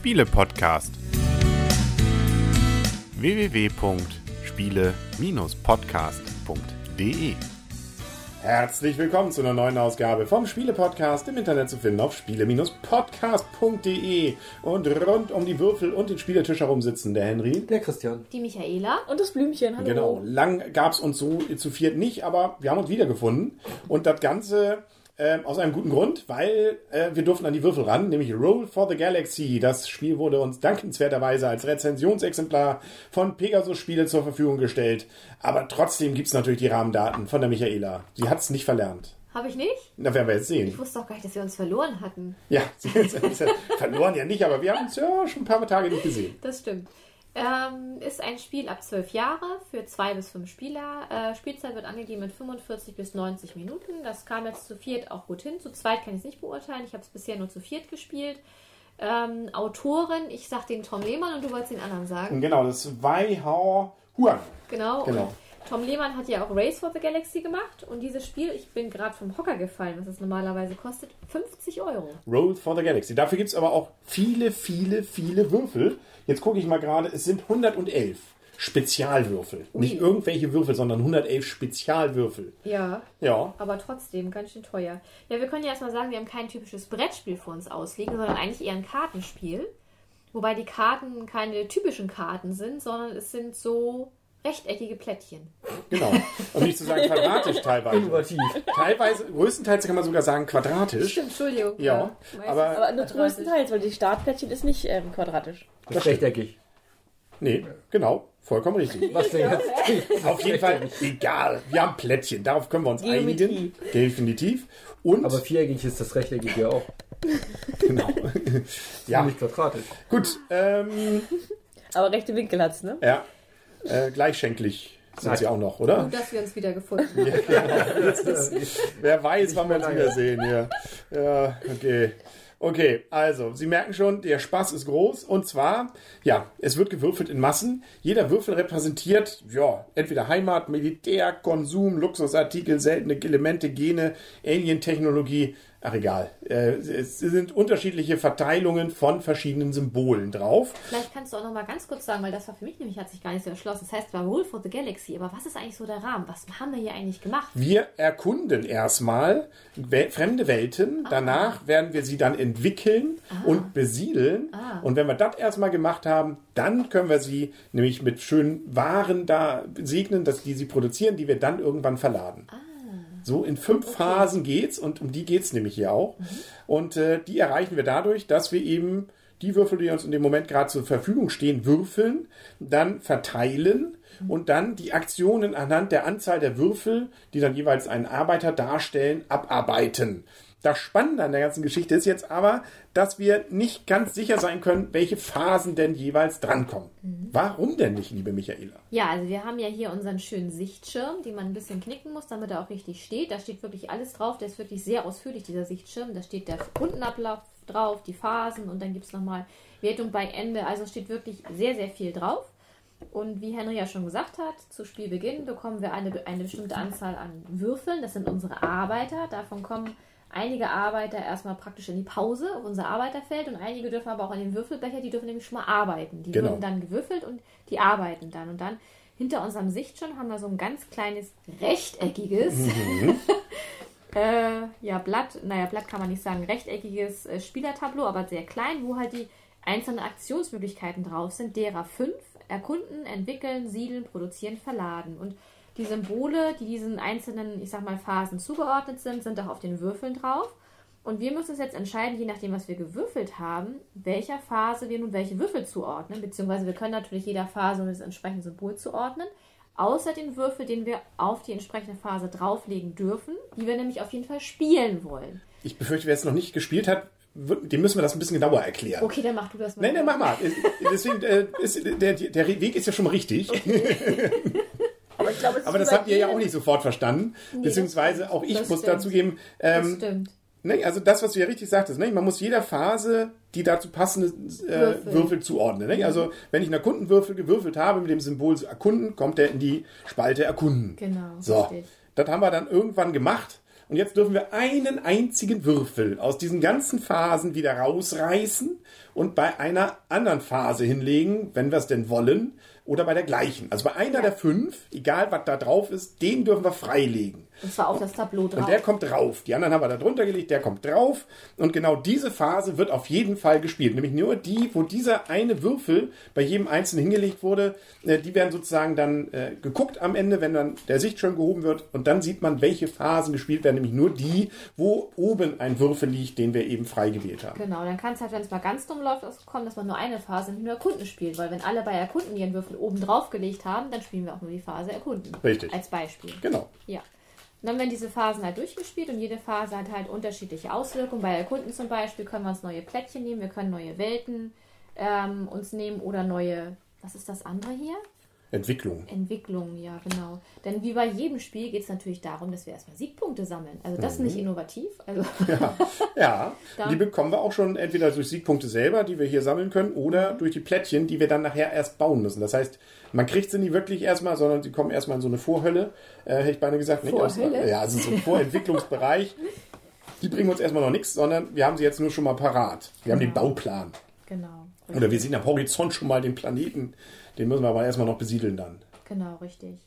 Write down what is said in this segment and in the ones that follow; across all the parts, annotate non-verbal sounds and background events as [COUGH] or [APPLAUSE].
Spiele-Podcast. www.spiele-podcast.de Herzlich willkommen zu einer neuen Ausgabe vom Spiele-Podcast im Internet zu finden auf spiele-podcast.de und rund um die Würfel und den Spieletisch herum sitzen der Henry. Der Christian. Die Michaela. Und das Blümchen, hallo. Genau, lang gab es uns so zu viert nicht, aber wir haben uns wiedergefunden und das Ganze ähm, aus einem guten Grund, weil äh, wir durften an die Würfel ran, nämlich Roll for the Galaxy. Das Spiel wurde uns dankenswerterweise als Rezensionsexemplar von Pegasus Spiele zur Verfügung gestellt. Aber trotzdem gibt es natürlich die Rahmendaten von der Michaela. Sie hat es nicht verlernt. Habe ich nicht? Na, werden wir jetzt sehen. Ich wusste auch gar nicht, dass wir uns verloren hatten. Ja, [LAUGHS] verloren ja nicht, aber wir haben uns ja schon ein paar Tage nicht gesehen. Das stimmt. Ähm, ist ein Spiel ab 12 Jahre für zwei bis fünf Spieler. Äh, Spielzeit wird angegeben mit 45 bis 90 Minuten. Das kam jetzt zu viert auch gut hin. Zu zweit kann ich es nicht beurteilen. Ich habe es bisher nur zu viert gespielt. Ähm, Autorin, ich sag den Tom Lehmann und du wolltest den anderen sagen. Genau, das ist Wei Hao Huang. Genau. Genau. Tom Lehmann hat ja auch Race for the Galaxy gemacht und dieses Spiel, ich bin gerade vom Hocker gefallen, was es normalerweise kostet, 50 Euro. Roll for the Galaxy. Dafür gibt es aber auch viele, viele, viele Würfel. Jetzt gucke ich mal gerade, es sind 111 Spezialwürfel. Ui. Nicht irgendwelche Würfel, sondern 111 Spezialwürfel. Ja. Ja. Aber trotzdem ganz schön teuer. Ja, wir können ja erstmal sagen, wir haben kein typisches Brettspiel vor uns auslegen, sondern eigentlich eher ein Kartenspiel. Wobei die Karten keine typischen Karten sind, sondern es sind so rechteckige Plättchen. Genau. Um nicht zu sagen quadratisch [LAUGHS] teilweise. Innovativ. Teilweise, größtenteils kann man sogar sagen quadratisch. Stimmt, Entschuldigung. Ja, Meistens- aber Aber nur größtenteils, weil die Startplättchen ist nicht ähm, quadratisch. Das ist rechteckig. nee, genau, vollkommen richtig. Was denn jetzt? [LAUGHS] Auf jeden Fall egal. Wir haben Plättchen, darauf können wir uns Geometrie. einigen. Definitiv. Und Aber viereckig ist das rechteckige auch. [LAUGHS] genau. [LAUGHS] ja, Nicht quadratisch. gut. Ähm, Aber rechte Winkel hat's, ne? ja, äh, gleichschenklich sind sie auch noch, oder? Gut, dass wir uns wieder gefunden haben. Wer weiß, wann wir uns wiedersehen hier. Ja, okay. Okay, also, Sie merken schon, der Spaß ist groß. Und zwar, ja, es wird gewürfelt in Massen. Jeder Würfel repräsentiert, ja, entweder Heimat, Militär, Konsum, Luxusartikel, seltene Elemente, Gene, Alien-Technologie. Ach, egal. Äh, es sind unterschiedliche Verteilungen von verschiedenen Symbolen drauf. Vielleicht kannst du auch noch mal ganz kurz sagen, weil das war für mich nämlich, hat sich gar nicht so erschlossen. Das heißt zwar Rule for the Galaxy, aber was ist eigentlich so der Rahmen? Was haben wir hier eigentlich gemacht? Wir erkunden erstmal fremde Welten. Danach werden wir sie dann entwickeln und besiedeln. Und wenn wir das erstmal gemacht haben, dann können wir sie nämlich mit schönen Waren da segnen, dass die sie produzieren, die wir dann irgendwann verladen. So in fünf Phasen geht's und um die geht's nämlich hier auch. Und äh, die erreichen wir dadurch, dass wir eben die Würfel, die uns in dem Moment gerade zur Verfügung stehen, würfeln, dann verteilen und dann die Aktionen anhand der Anzahl der Würfel, die dann jeweils einen Arbeiter darstellen, abarbeiten. Das Spannende an der ganzen Geschichte ist jetzt aber, dass wir nicht ganz sicher sein können, welche Phasen denn jeweils drankommen. Warum denn nicht, liebe Michaela? Ja, also wir haben ja hier unseren schönen Sichtschirm, den man ein bisschen knicken muss, damit er auch richtig steht. Da steht wirklich alles drauf. Der ist wirklich sehr ausführlich, dieser Sichtschirm. Da steht der Rundenablauf drauf, die Phasen und dann gibt es nochmal Wertung bei Ende. Also steht wirklich sehr, sehr viel drauf. Und wie Henry ja schon gesagt hat, zu Spielbeginn bekommen wir eine, eine bestimmte Anzahl an Würfeln. Das sind unsere Arbeiter. Davon kommen einige Arbeiter erstmal praktisch in die Pause auf unser Arbeiterfeld und einige dürfen aber auch an den Würfelbecher, die dürfen nämlich schon mal arbeiten. Die Genau. würden dann gewürfelt und die arbeiten dann. Und dann hinter unserem Sichtschirm haben wir so ein ganz kleines rechteckiges [LAUGHS] äh, ja, Blatt, naja, Blatt kann man nicht sagen, rechteckiges äh, Spielertableau, aber sehr klein, wo halt die einzelnen Aktionsmöglichkeiten drauf sind, derer fünf erkunden, entwickeln, siedeln, produzieren, verladen. Und die Symbole, die diesen einzelnen, ich sag mal, Phasen zugeordnet sind, sind auch auf den Würfeln drauf. Und wir müssen uns jetzt entscheiden, je nachdem, was wir gewürfelt haben, welcher Phase wir nun welche Würfel zuordnen. Beziehungsweise wir können natürlich jeder Phase das entsprechende Symbol zuordnen. Außer den Würfel, den wir auf die entsprechende Phase drauflegen dürfen, die wir nämlich auf jeden Fall spielen wollen. Ich befürchte, wer es noch nicht gespielt hat, dem müssen wir das ein bisschen genauer erklären. Okay, dann mach du das mal. Nein, nein, mach mal. Deswegen, äh, ist, der, der Weg ist ja schon richtig. [LAUGHS] Aber ich glaube, es Aber das habt ihr ja auch nicht sofort verstanden. Beziehungsweise auch ich Das muss stimmt. dazu geben, Das ähm, stimmt. ne, also das, was du ja richtig sagtest, ne, man muss jeder Phase die dazu passende äh, Würfel. Würfel. zuordnen. Ne? Also wenn ich einen Erkundenwürfel gewürfelt habe mit dem Symbol Erkunden, kommt der in die Spalte Erkunden. Genau, So, richtig. das haben wir dann irgendwann gemacht Und jetzt dürfen wir einen einzigen Würfel aus diesen ganzen Phasen wieder rausreißen und bei einer anderen Phase hinlegen, wenn wir es denn wollen, oder bei der gleichen. Also bei einer der fünf, egal was da drauf ist, den dürfen wir freilegen. Und zwar auf das Tableau drauf. Und der kommt drauf. Die anderen haben wir da drunter gelegt, der kommt drauf. Und genau diese Phase wird auf jeden Fall gespielt. Nämlich nur die, wo dieser eine Würfel bei jedem Einzelnen hingelegt wurde. Äh, Die werden sozusagen dann äh, geguckt am Ende, wenn dann der Sichtschirm gehoben wird. Und dann sieht man, welche Phasen gespielt werden. Nämlich nur die, wo oben ein Würfel liegt, den wir eben frei gewählt haben. Genau, dann kann es halt, wenn es mal ganz dumm läuft, auch kommen, dass man nur eine Phase nicht nur Erkunden spielt. Weil wenn alle bei Erkunden ihren Würfel oben drauf gelegt haben, dann spielen wir auch nur die Phase Erkunden. Richtig. Als Beispiel. Genau. Ja. Und dann werden diese Phasen halt durchgespielt und jede Phase hat halt unterschiedliche Auswirkungen. Bei Erkunden zum Beispiel können wir uns neue Plättchen nehmen, wir können neue Welten ähm, uns nehmen oder neue, was ist das andere hier? Entwicklung. Entwicklung, ja, genau. Denn wie bei jedem Spiel geht es natürlich darum, dass wir erstmal Siegpunkte sammeln. Also das ist nicht innovativ. Also [LAUGHS] Ja, ja. [LAUGHS] Die bekommen wir auch schon entweder durch Siegpunkte selber, die wir hier sammeln können, oder durch die Plättchen, die wir dann nachher erst bauen müssen. Das heißt, man kriegt sie nie wirklich erstmal, sondern sie kommen erstmal in so eine Vorhölle, äh, hätte ich beinahe gesagt. Nicht aus, Vorhölle? ja, also so ein Vorentwicklungsbereich. Die bringen uns erstmal noch nichts, sondern wir haben sie jetzt nur schon mal parat. Wir haben den Genau. Bauplan. genau. Oder wir sehen am Horizont schon mal den Planeten. Den müssen wir aber erstmal noch besiedeln dann. Genau, richtig.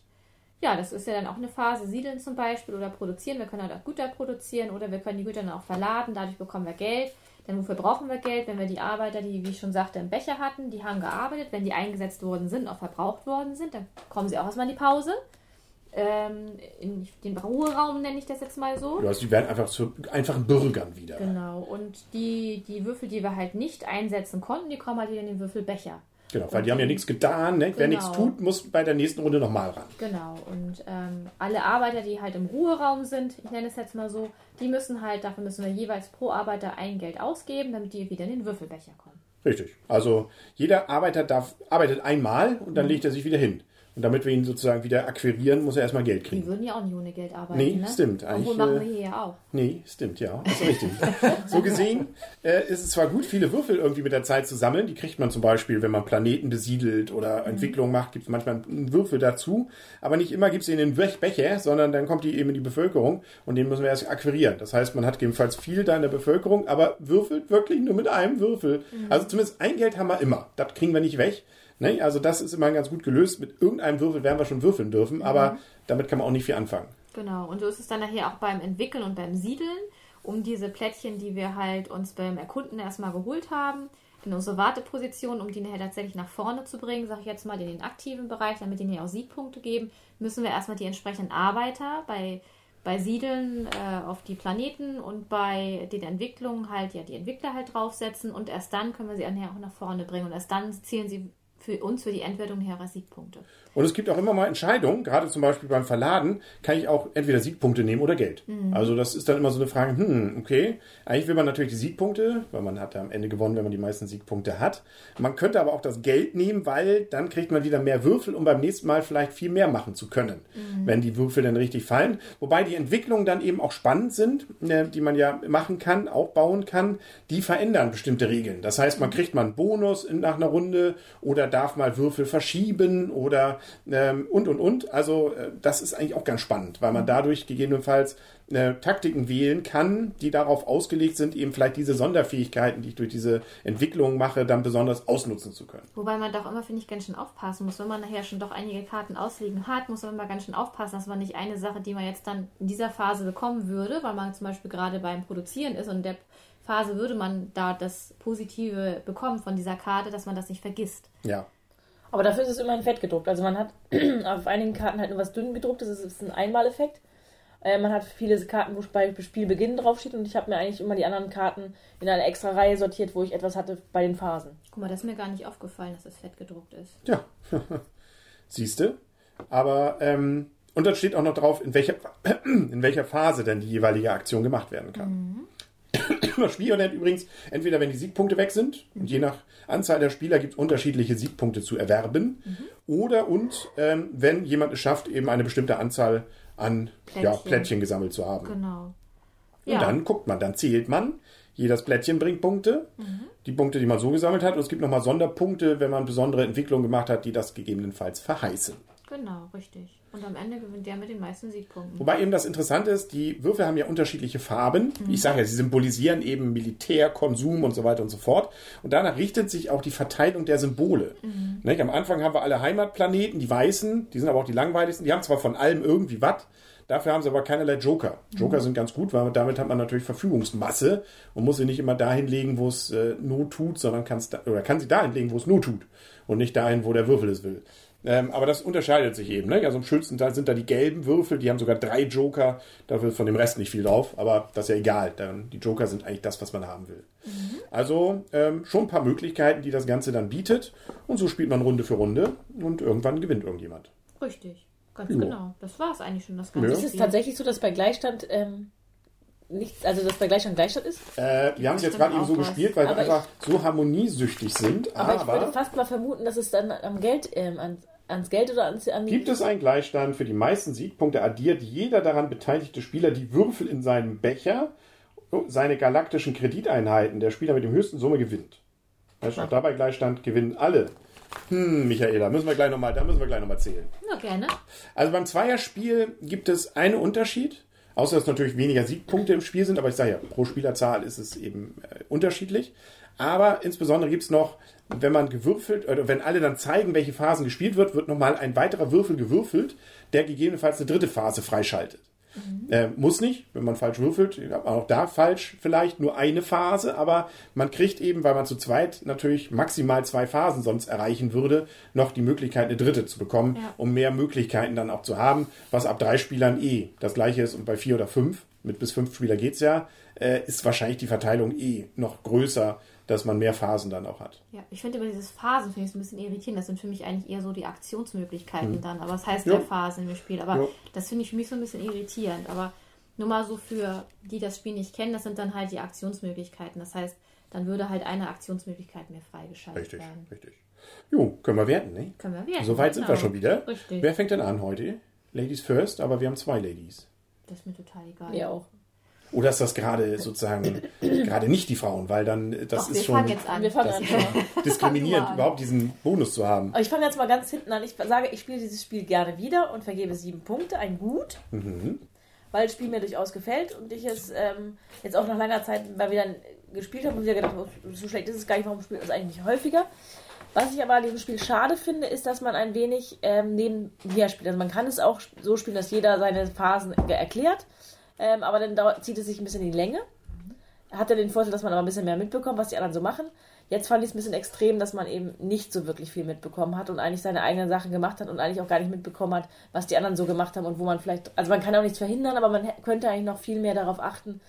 Ja, das ist ja dann auch eine Phase, siedeln zum Beispiel oder produzieren. Wir können halt auch Güter produzieren oder wir können die Güter dann auch verladen. Dadurch bekommen wir Geld. Denn wofür brauchen wir Geld? Wenn wir die Arbeiter, die, wie ich schon sagte, im Becher hatten, die haben gearbeitet. Wenn die eingesetzt worden sind, auch verbraucht worden sind, dann kommen sie auch erstmal in die Pause. Ähm, in den Ruheraum nenne ich das jetzt mal so. Ja, also die werden einfach zu einfachen Bürgern wieder. Genau. Und die, die Würfel, die wir halt nicht einsetzen konnten, die kommen halt wieder in den Würfelbecher. Genau, weil die haben ja nichts getan. Ne? Wer Genau. nichts tut, muss bei der nächsten Runde nochmal ran. Genau, und ähm, alle Arbeiter, die halt im Ruheraum sind, ich nenne es jetzt mal so, die müssen halt, dafür müssen wir jeweils pro Arbeiter ein Geld ausgeben, damit die wieder in den Würfelbecher kommen. Richtig. Also jeder Arbeiter darf, arbeitet einmal und Mhm. dann legt er sich wieder hin. Und damit wir ihn sozusagen wieder akquirieren, muss er erstmal Geld Die kriegen. würden ja auch nicht ohne Geld arbeiten. Nee, ne? stimmt. Obwohl Eigentlich, machen äh, wir hier ja auch. Nee, stimmt, ja. Ist richtig. [LAUGHS] so gesehen äh, ist es zwar gut, viele Würfel irgendwie mit der Zeit zu sammeln. Die kriegt man zum Beispiel, wenn man Planeten besiedelt oder Entwicklung macht, gibt es manchmal einen Würfel dazu. Aber nicht immer gibt es den in den Becher, sondern dann kommt die eben in die Bevölkerung und den müssen wir erst akquirieren. Das heißt, man hat gegebenenfalls viel da in der Bevölkerung, aber würfelt wirklich nur mit einem Würfel. Also zumindest ein Geld haben wir immer. Das kriegen wir nicht weg. Ne? Also das ist immer ganz gut gelöst. Mit irgendeinem Würfel werden wir schon würfeln dürfen, aber damit kann man auch nicht viel anfangen. Genau, und so ist es dann nachher auch beim Entwickeln und beim Siedeln, um diese Plättchen, die wir halt uns beim Erkunden erstmal geholt haben, in unsere Warteposition, um die nachher tatsächlich nach vorne zu bringen, sage ich jetzt mal in den aktiven Bereich, damit die nachher auch Siegpunkte geben, müssen wir erstmal die entsprechenden Arbeiter bei, bei Siedeln äh, auf die Planeten und bei den Entwicklungen halt, ja, die Entwickler halt draufsetzen und erst dann können wir sie nachher auch nach vorne bringen und erst dann zählen sie für uns für die Endwertung nachher als Siegpunkte. Und es gibt auch immer mal Entscheidungen, gerade zum Beispiel beim Verladen, kann ich auch entweder Siegpunkte nehmen oder Geld. Also das ist dann immer so eine Frage, hm, okay, eigentlich will man natürlich die Siegpunkte, weil man hat ja am Ende gewonnen, wenn man die meisten Siegpunkte hat. Man könnte aber auch das Geld nehmen, weil dann kriegt man wieder mehr Würfel, um beim nächsten Mal vielleicht viel mehr machen zu können, wenn die Würfel dann richtig fallen. Wobei die Entwicklungen dann eben auch spannend sind, ne, die man ja machen kann, auch bauen kann, die verändern bestimmte Regeln. Das heißt, man kriegt mal einen Bonus nach einer Runde oder darf mal Würfel verschieben oder ähm, und und und. Also äh, das ist eigentlich auch ganz spannend, weil man dadurch gegebenenfalls äh, Taktiken wählen kann, die darauf ausgelegt sind, eben vielleicht diese Sonderfähigkeiten, die ich durch diese Entwicklung mache, dann besonders ausnutzen zu können. Wobei man doch immer, finde ich, ganz schön aufpassen muss. Wenn man nachher schon doch einige Karten ausliegen hat, muss man immer ganz schön aufpassen, dass man nicht eine Sache, die man jetzt dann in dieser Phase bekommen würde, weil man zum Beispiel gerade beim Produzieren ist und der Phase würde man da das Positive bekommen von dieser Karte, dass man das nicht vergisst. Ja. Aber dafür ist es immer in Fett gedruckt. Also man hat [CLEARS THROAT] auf einigen Karten halt nur was dünn gedruckt, das ist, ein Einmaleffekt. Äh, man hat viele Karten, wo bei Spielbeginn draufsteht und ich habe mir eigentlich immer die anderen Karten in eine extra Reihe sortiert, wo ich etwas hatte bei den Phasen. Guck mal, das ist mir gar nicht aufgefallen, dass das fett gedruckt ist. Ja. [LAUGHS] Siehste. Aber, ähm, und dann steht auch noch drauf, in welcher, [CLEARS THROAT] in welcher Phase denn die jeweilige Aktion gemacht werden kann. Das [LAUGHS] Spiel nennt übrigens, entweder wenn die Siegpunkte weg sind, und je nach Anzahl der Spieler gibt es unterschiedliche Siegpunkte zu erwerben, oder und ähm, wenn jemand es schafft, eben eine bestimmte Anzahl an Plättchen, ja, Plättchen. Plättchen gesammelt zu haben. Genau. Und dann guckt man, dann zählt man. Jedes Plättchen bringt Punkte. Die Punkte, die man so gesammelt hat. Und es gibt nochmal Sonderpunkte, wenn man besondere Entwicklungen gemacht hat, die das gegebenenfalls verheißen. Genau, richtig. Und am Ende gewinnt der mit den meisten Siegpunkten. Wobei eben das Interessante ist, die Würfel haben ja unterschiedliche Farben. Mhm. Ich sage ja, sie symbolisieren eben Militär, Konsum und so weiter und so fort. Und danach richtet sich auch die Verteilung der Symbole. Mhm. Nicht? Am Anfang haben wir alle Heimatplaneten, die weißen, die sind aber auch die langweiligsten. Die haben zwar von allem irgendwie was, dafür haben sie aber keinerlei Joker. Joker sind ganz gut, weil damit hat man natürlich Verfügungsmasse und muss sie nicht immer dahin legen, wo es äh, Not tut, sondern kann's da, oder kann sie dahin legen, wo es Not tut und nicht dahin, wo der Würfel es will. Ähm, aber das unterscheidet sich eben. Ne? Also im schönsten Teil sind da die gelben Würfel, die haben sogar drei Joker. Dafür ist von dem Rest nicht viel drauf, aber das ist ja egal. Dann, die Joker sind eigentlich das, was man haben will. Also ähm, schon ein paar Möglichkeiten, die das Ganze dann bietet. Und so spielt man Runde für Runde und irgendwann gewinnt irgendjemand. Richtig. Ganz Ja. genau. Das war es eigentlich schon, das ganze Ja. Ist es tatsächlich so, dass bei Gleichstand ähm, nichts, also dass bei Gleichstand Gleichstand ist? Äh, wir haben es jetzt gerade eben so was. gespielt, weil wir Aber einfach so harmoniesüchtig sind. Aber, ich würde Aber fast mal vermuten, dass es dann am Geld, ähm, an, ans Geld oder ans, an gibt es einen Gleichstand für die meisten Siegpunkte, addiert jeder daran beteiligte Spieler die Würfel in seinem Becher, oh, seine galaktischen Krediteinheiten. Der Spieler mit dem höchsten Summe gewinnt. Weißt auch dabei Gleichstand gewinnen alle. Hm, Michaela, müssen wir gleich noch mal, da müssen wir gleich nochmal zählen. Ja, gerne. Also beim Zweierspiel gibt es einen Unterschied, außer dass natürlich weniger Siegpunkte im Spiel sind, aber ich sage ja, pro Spielerzahl ist es eben äh, unterschiedlich. Aber insbesondere gibt es noch, wenn man gewürfelt, oder wenn alle dann zeigen, welche Phasen gespielt wird, wird nochmal ein weiterer Würfel gewürfelt, der gegebenenfalls eine dritte Phase freischaltet. Äh, muss nicht, wenn man falsch würfelt, hat man auch da falsch vielleicht nur eine Phase, aber man kriegt eben, weil man zu zweit natürlich maximal zwei Phasen sonst erreichen würde, noch die Möglichkeit, eine dritte zu bekommen, Ja. um mehr Möglichkeiten dann auch zu haben, was ab drei Spielern eh das gleiche ist und bei vier oder fünf, mit bis fünf Spieler geht's ja, äh, ist wahrscheinlich die Verteilung eh noch größer, dass man mehr Phasen dann auch hat. Ja, ich finde immer dieses Phasen finde ich so ein bisschen irritierend. Das sind für mich eigentlich eher so die Aktionsmöglichkeiten dann. Aber was heißt Hm. Ja. Phasen im Spiel? Aber Ja. das finde ich für mich so ein bisschen irritierend. Aber nur mal so für die das Spiel nicht kennen, das sind dann halt die Aktionsmöglichkeiten. Das heißt, dann würde halt eine Aktionsmöglichkeit mehr freigeschaltet Richtig, werden. richtig. Jo, können wir werten, ne? Können wir werden. Soweit sind wir genau. schon wieder. Richtig. Wer fängt denn an heute? Ladies first, aber wir haben zwei Ladies. Das ist mir total egal. mir auch. Oder ist das gerade sozusagen gerade nicht die Frauen, weil dann äh, das Doch, ist wir schon fangen jetzt an. Wir fangen das an. schon [LAUGHS] diskriminierend, überhaupt diesen Bonus zu haben. Aber ich fange jetzt mal ganz hinten an. Ich sage, ich spiele dieses Spiel gerne wieder und vergebe sieben Punkte, ein Gut, Mhm. weil das Spiel mir durchaus gefällt und ich es ähm, jetzt auch nach langer Zeit mal wieder gespielt habe und wieder gedacht, oh, so schlecht ist es gar nicht, warum spielt man es eigentlich nicht häufiger. Was ich aber an diesem Spiel schade finde, ist, dass man ein wenig ähm, nebenher spielt. Also man kann es auch so spielen, dass jeder seine Phasen erklärt, ähm, aber dann dauert, zieht es sich ein bisschen in die Länge. Hat ja den Vorteil, dass man aber ein bisschen mehr mitbekommt, was die anderen so machen. Jetzt fand ich es ein bisschen extrem, dass man eben nicht so wirklich viel mitbekommen hat und eigentlich seine eigenen Sachen gemacht hat und eigentlich auch gar nicht mitbekommen hat, was die anderen so gemacht haben und wo man vielleicht, also man kann auch nichts verhindern, aber man könnte eigentlich noch viel mehr darauf achten,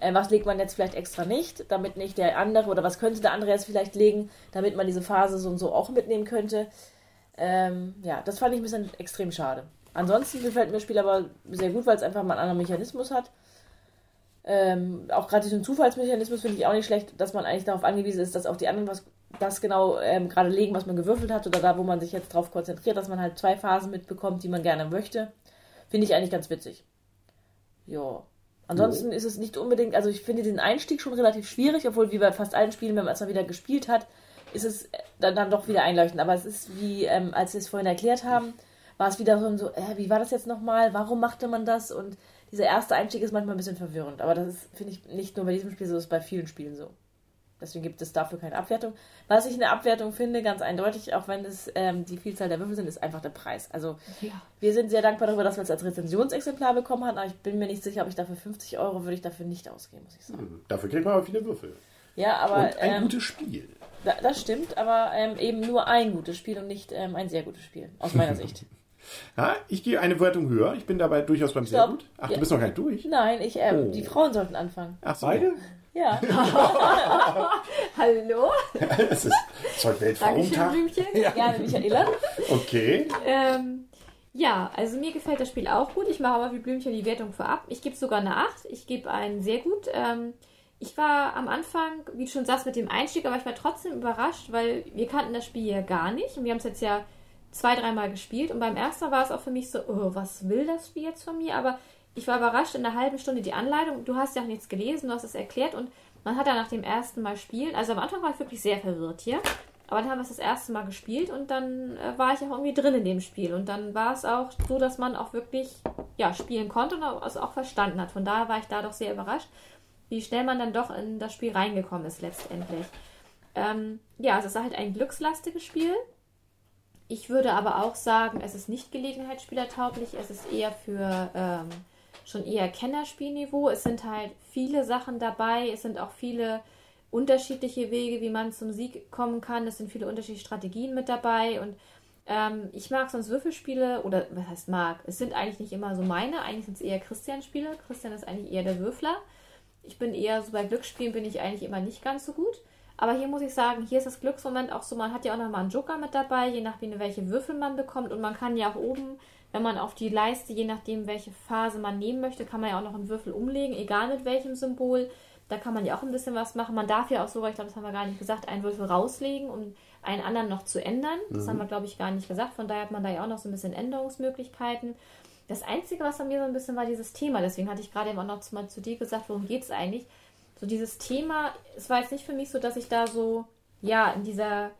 äh, was legt man jetzt vielleicht extra nicht, damit nicht der andere oder was könnte der andere jetzt vielleicht legen, damit man diese Phase so und so auch mitnehmen könnte. Ähm, ja, das fand ich ein bisschen extrem schade. Ansonsten gefällt mir das Spiel aber sehr gut, weil es einfach mal einen anderen Mechanismus hat. Ähm, auch gerade diesen Zufallsmechanismus finde ich auch nicht schlecht, dass man eigentlich darauf angewiesen ist, dass auch die anderen was das genau ähm, gerade legen, was man gewürfelt hat oder da, wo man sich jetzt drauf konzentriert, dass man halt zwei Phasen mitbekommt, die man gerne möchte. Finde ich eigentlich ganz witzig. Ja. Ansonsten ist es nicht unbedingt, also ich finde den Einstieg schon relativ schwierig, obwohl wie bei fast allen Spielen, wenn man es mal wieder gespielt hat, ist es dann, dann doch wieder einleuchtend. Aber es ist wie, ähm, als wir es vorhin erklärt haben, war es wieder so, äh, wie war das jetzt nochmal? Warum machte man das? Und dieser erste Einstieg ist manchmal ein bisschen verwirrend. Aber das ist, finde ich, nicht nur bei diesem Spiel so, das ist bei vielen Spielen so. Deswegen gibt es dafür keine Abwertung. Was ich in der Abwertung finde, ganz eindeutig, auch wenn es ähm, die Vielzahl der Würfel sind, ist einfach der Preis. Also Ja. wir sind sehr dankbar darüber, dass wir es als Rezensionsexemplar bekommen haben, aber ich bin mir nicht sicher, ob ich dafür 50 Euro würde ich dafür nicht ausgeben, muss ich sagen. Dafür kriegt man aber viele Würfel. Ja, aber Und ein ähm, gutes Spiel. da, das stimmt, aber ähm, eben nur ein gutes Spiel und nicht ähm, ein sehr gutes Spiel, aus meiner [LAUGHS] Sicht. Ja, ich gehe eine Wertung höher. Ich bin dabei durchaus beim sehr Stopp. gut. Ach, Ja. du bist noch gar nicht durch. Nein, ich, ähm, Oh. die Frauen sollten anfangen. Ach, beide? Ja. [LAUGHS] [LAUGHS] Hallo? Das ist Zeug Dankeschön, Weltfrauentag. Blümchen. Gerne, Michaela. Okay. Ähm, ja, also mir gefällt das Spiel auch gut. Ich mache aber wie Blümchen die Wertung vorab. Ich gebe sogar eine 8. Ich gebe einen sehr gut. Ähm, ich war am Anfang, wie du schon sagst, mit dem Einstieg, aber ich war trotzdem überrascht, weil wir kannten das Spiel ja gar nicht. Und wir haben es jetzt ja zwei, dreimal gespielt. Und beim ersten war es auch für mich so, oh, was will das Spiel jetzt von mir? Aber ich war überrascht in einer halben Stunde die Anleitung. Du hast ja auch nichts gelesen, du hast es erklärt und man hat dann nach dem ersten Mal spielen, also am Anfang war ich wirklich sehr verwirrt hier. Aber dann haben wir es das erste Mal gespielt und dann äh, war ich auch irgendwie drin in dem Spiel. Und dann war es auch so, dass man auch wirklich ja, spielen konnte und es auch verstanden hat. Von daher war ich da doch sehr überrascht, wie schnell man dann doch in das Spiel reingekommen ist letztendlich. Ähm, ja, es ist halt ein glückslastiges Spiel. Ich würde aber auch sagen, es ist nicht gelegenheitsspielertauglich, es ist eher für ähm, schon eher Kennerspielniveau. Es sind halt viele Sachen dabei, es sind auch viele unterschiedliche Wege, wie man zum Sieg kommen kann. Es sind viele unterschiedliche Strategien mit dabei und ähm, ich mag sonst Würfelspiele oder was heißt mag? Es sind eigentlich nicht immer so meine, eigentlich sind es eher Christian-Spiele. Christian ist eigentlich eher der Würfler. Ich bin eher so bei Glücksspielen bin ich eigentlich immer nicht ganz so gut. Aber hier muss ich sagen, hier ist das Glücksmoment auch so, man hat ja auch nochmal einen Joker mit dabei, je nachdem, welche Würfel man bekommt. Und man kann ja auch oben, wenn man auf die Leiste, je nachdem, welche Phase man nehmen möchte, kann man ja auch noch einen Würfel umlegen, egal mit welchem Symbol. Da kann man ja auch ein bisschen was machen. Man darf ja auch sogar, ich glaube, das haben wir gar nicht gesagt, einen Würfel rauslegen, um einen anderen noch zu ändern. Das mhm. haben wir, glaube ich, gar nicht gesagt. Von daher hat man da ja auch noch so ein bisschen Änderungsmöglichkeiten. Das Einzige, was bei mir so ein bisschen war, dieses Thema. Deswegen hatte ich gerade eben auch noch mal zu dir gesagt, worum geht es eigentlich? So dieses Thema, es war jetzt nicht für mich so, dass ich da so, ja, in dieser,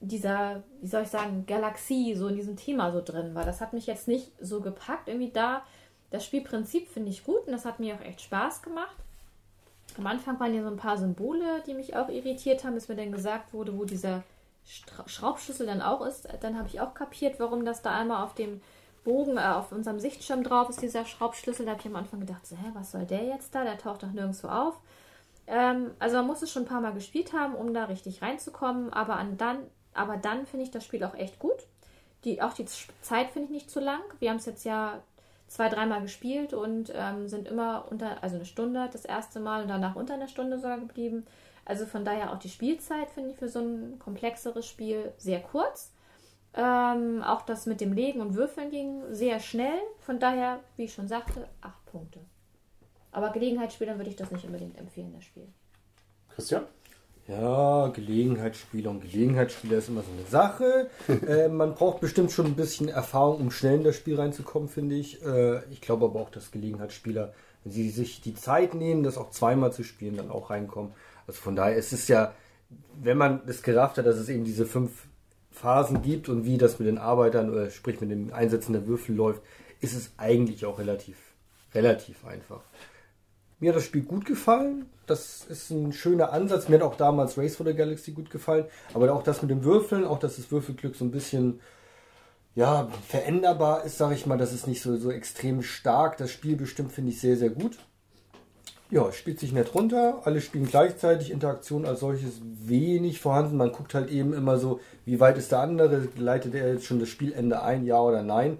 dieser, wie soll ich sagen, Galaxie, so in diesem Thema so drin war. Das hat mich jetzt nicht so gepackt. Irgendwie da, das Spielprinzip finde ich gut und das hat mir auch echt Spaß gemacht. Am Anfang waren ja so ein paar Symbole, die mich auch irritiert haben, bis mir dann gesagt wurde, wo dieser Schraubschlüssel dann auch ist. Dann habe ich auch kapiert, warum das da einmal auf dem Bogen, äh, auf unserem Sichtschirm drauf ist, dieser Schraubschlüssel. Da habe ich am Anfang gedacht, so, hä, was soll der jetzt da? Der taucht doch nirgendwo auf. Ähm, also man muss es schon ein paar Mal gespielt haben, um da richtig reinzukommen, aber, an dann, aber dann finde ich das Spiel auch echt gut. Die, auch die Zeit finde ich nicht zu lang. Wir haben es jetzt ja zwei, dreimal gespielt und ähm, sind immer unter, also eine Stunde das erste Mal und danach unter einer Stunde sogar geblieben. Also von daher auch die Spielzeit finde ich für so ein komplexeres Spiel sehr kurz. Ähm, auch das mit dem Legen und Würfeln ging sehr schnell. Von daher, wie ich schon sagte, acht Punkte. Aber Gelegenheitsspielern würde ich das nicht unbedingt empfehlen, das Spiel. Christian? Ja, Gelegenheitsspieler und Gelegenheitsspieler ist immer so eine Sache. [LAUGHS] äh, man braucht bestimmt schon ein bisschen Erfahrung, um schnell in das Spiel reinzukommen, finde ich. Äh, ich glaube aber auch, dass Gelegenheitsspieler, wenn sie sich die Zeit nehmen, das auch zweimal zu spielen, dann auch reinkommen. Also von daher ist es ja, wenn man es gerafft hat, dass es eben diese fünf Phasen gibt und wie das mit den Arbeitern oder sprich mit dem Einsetzen der Würfel läuft, ist es eigentlich auch relativ, relativ einfach. Mir hat das Spiel gut gefallen. Das ist ein schöner Ansatz. Mir hat auch damals Race for the Galaxy gut gefallen. Aber auch das mit dem Würfeln, auch dass das Würfelglück so ein bisschen ja, veränderbar ist, sage ich mal. Das ist nicht so, so extrem stark. Das Spiel bestimmt finde ich sehr, sehr gut. Ja, spielt sich nett runter. Alle spielen gleichzeitig. Interaktion als solches wenig vorhanden. Man guckt halt eben immer so, wie weit ist der andere? Leitet er jetzt schon das Spielende ein, ja oder nein?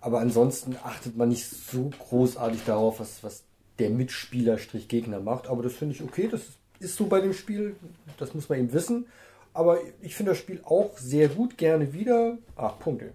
Aber ansonsten achtet man nicht so großartig darauf, was, was der Mitspieler Strich Gegner macht. Aber das finde ich okay, das ist so bei dem Spiel, das muss man eben wissen. Aber ich finde das Spiel auch sehr gut, gerne wieder. Acht Punkte.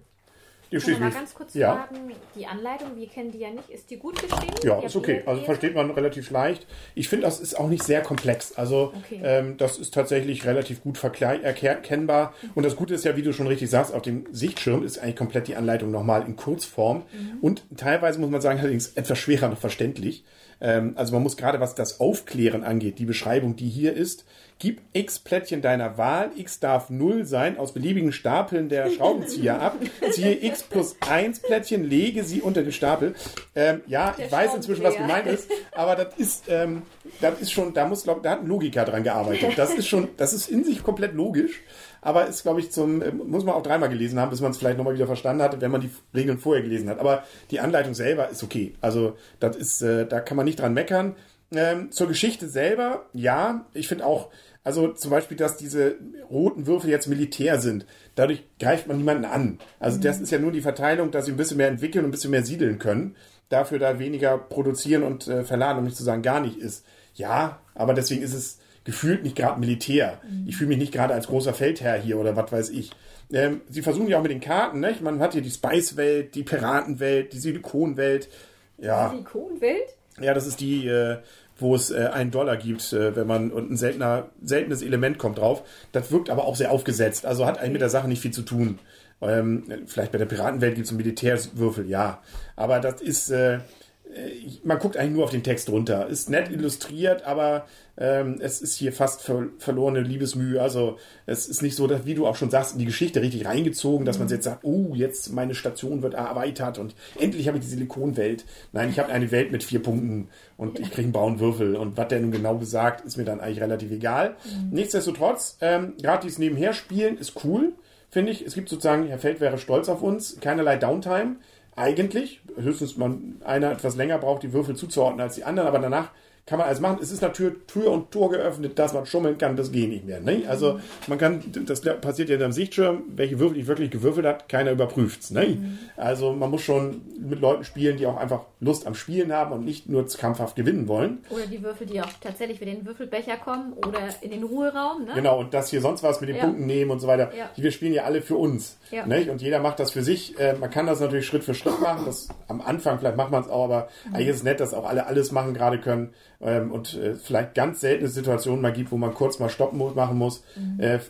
Ich kann mal ganz kurz ja. fragen, die Anleitung, wir kennen die ja nicht, ist die gut geschrieben? Ja, ist okay. Also versteht man relativ leicht. Ich finde, das ist auch nicht sehr komplex. Also okay. ähm, das ist tatsächlich relativ gut erkennbar. Und das Gute ist ja, wie du schon richtig sagst, auf dem Sichtschirm ist eigentlich komplett die Anleitung nochmal in Kurzform. Mhm. Und teilweise muss man sagen, allerdings etwas schwerer noch verständlich. Ähm, also man muss gerade, was das Aufklären angeht, die Beschreibung, die hier ist, gib x Plättchen deiner Wahl, x darf 0 sein, aus beliebigen Stapeln der [LAUGHS] Schraubenzieher ab, ziehe x plus 1 Plättchen, lege sie unter den Stapel. Ähm, ja, der ich weiß inzwischen, was gemeint ist, aber das ist, ähm, das ist schon, da muss, glaub, da hat ein Logiker dran gearbeitet. Das ist schon, das ist in sich komplett logisch aber ist, glaube ich, zum, äh, muss man auch dreimal gelesen haben, bis man es vielleicht nochmal wieder verstanden hat, wenn man die Regeln vorher gelesen hat. Aber die Anleitung selber ist okay. Also, das ist, äh, da kann man nicht dran meckern. Ähm, zur Geschichte selber, ja, ich finde auch, also zum Beispiel, dass diese roten Würfel jetzt Militär sind. Dadurch greift man niemanden an. Also mhm. das ist ja nur die Verteilung, dass sie ein bisschen mehr entwickeln und ein bisschen mehr siedeln können. Dafür da weniger produzieren und äh, verladen, um nicht zu sagen gar nicht ist. Ja, aber deswegen ist es gefühlt nicht gerade Militär. Ich fühle mich nicht gerade als großer Feldherr hier oder was weiß ich. Ähm, sie versuchen ja auch mit den Karten, ne? Man hat hier die Spice-Welt, die Piratenwelt, die Silikonwelt. Ja. Silikonwelt? Ja, das ist die, äh, wo es äh, einen Dollar gibt, äh, wenn man und ein seltener, seltenes Element kommt drauf. Das wirkt aber auch sehr aufgesetzt. Also hat eigentlich mit der Sache nicht viel zu tun. Ähm, vielleicht bei der Piratenwelt gibt es einen Militärwürfel, ja. Aber das ist, äh, man guckt eigentlich nur auf den Text runter. Ist nett illustriert, aber ähm, es ist hier fast ver verlorene Liebesmühe. Also es ist nicht so, dass, wie du auch schon sagst, in die Geschichte richtig reingezogen, dass man jetzt sagt, oh, jetzt meine Station wird erweitert und endlich habe ich die Silikonwelt. Nein, ich habe eine Welt mit vier Punkten und ich kriege einen blauen Würfel. Und was der nun genau besagt, ist mir dann eigentlich relativ egal. Mhm. Nichtsdestotrotz, ähm, gerade dieses Nebenher spielen ist cool, finde ich. Es gibt sozusagen, Herr Feld wäre stolz auf uns, keinerlei Downtime eigentlich. Höchstens man einer etwas länger braucht, die Würfel zuzuordnen als die anderen, aber danach kann man alles machen. Es ist natürlich Tür und Tor geöffnet, dass man schummeln kann, das geht nicht mehr. Ne? Also man kann, das passiert ja am Sichtschirm, welche Würfel ich wirklich gewürfelt hat, keiner überprüft es. Ne? Mhm. Also man muss schon mit Leuten spielen, die auch einfach Lust am Spielen haben und nicht nur kampfhaft gewinnen wollen. Oder die Würfel, die auch tatsächlich für den Würfelbecher kommen oder in den Ruheraum. Ne? Genau, und das hier sonst was mit den ja. Punkten nehmen und so weiter. Ja. Wir spielen ja alle für uns. Ja. Ne? Und jeder macht das für sich. Äh, man kann das natürlich Schritt für Schritt machen. Das, am Anfang vielleicht macht man es auch, aber mhm. eigentlich ist es nett, dass auch alle alles machen gerade können ähm, und äh, vielleicht ganz seltene Situationen mal gibt, wo man kurz mal Stoppen machen muss, mhm. äh,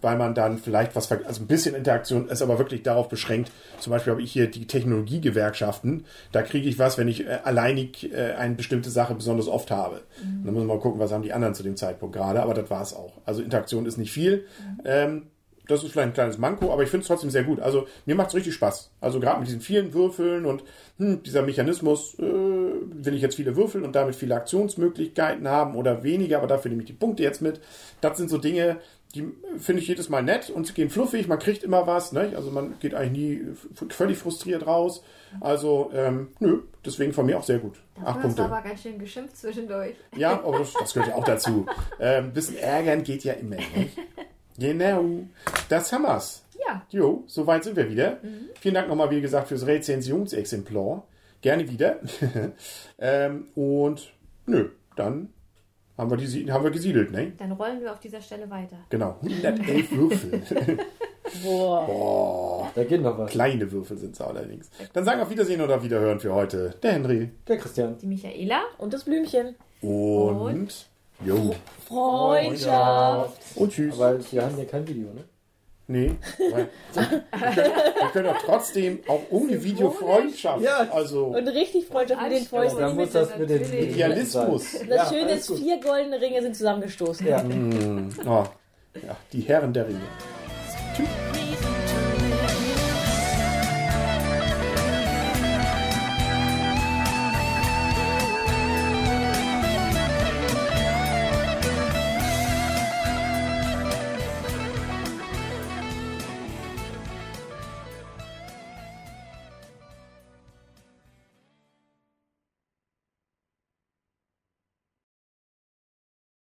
weil man dann vielleicht was, also ein bisschen Interaktion ist aber wirklich darauf beschränkt. Zum Beispiel habe ich hier die Technologiegewerkschaften, da kriege ich was, wenn ich äh, alleinig äh, eine bestimmte Sache besonders oft habe. Mhm. Dann muss man mal gucken, was haben die anderen zu dem Zeitpunkt gerade, aber das war es auch. Also Interaktion ist nicht viel. Mhm. Ähm, das ist vielleicht ein kleines Manko, aber ich finde es trotzdem sehr gut. Also mir macht es richtig Spaß. Also gerade mit diesen vielen Würfeln und hm, dieser Mechanismus, äh, will ich jetzt viele Würfel und damit viele Aktionsmöglichkeiten haben oder weniger, aber dafür nehme ich die Punkte jetzt mit. Das sind so Dinge, die finde ich jedes Mal nett und sie gehen fluffig, man kriegt immer was, ne? also man geht eigentlich nie völlig frustriert raus. Also, ähm, nö, deswegen von mir auch sehr gut. Dafür Acht Punkte. aber ganz schön geschimpft zwischendurch. Ja, aber das, [LAUGHS] das gehört ja auch dazu. Ähm, bisschen ärgern geht ja immer. Nicht? Genau. Das haben wir's. Ja. Jo, soweit sind wir wieder. Mhm. Vielen Dank nochmal, wie gesagt, fürs Rezensionsexemplar. Gerne wieder. [LAUGHS] ähm, und nö, dann haben wir, die, haben wir gesiedelt, ne? Dann rollen wir auf dieser Stelle weiter. Genau, [LAUGHS] 111 Würfel. [LAUGHS] Boah. Boah. Da geht noch was. Kleine Würfel sind es allerdings. Dann sagen auf Wiedersehen oder Wiederhören für heute der Henry. Der Christian. Die Michaela. Und das Blümchen. Und, und Jo. Freundschaft. Und tschüss. Aber wir haben ja kein Video, ne? Nee. [LAUGHS] wir, können, doch trotzdem auch ohne Video Freundschaft. Ja. Also und richtig Freundschaft mit den Fäusten. Dann muss das mit den Idealismus. Das ja, Schöne ist, vier goldene Ringe sind zusammengestoßen. Ja. Mm. Oh. ja, die Herren der Ringe. Tschüss.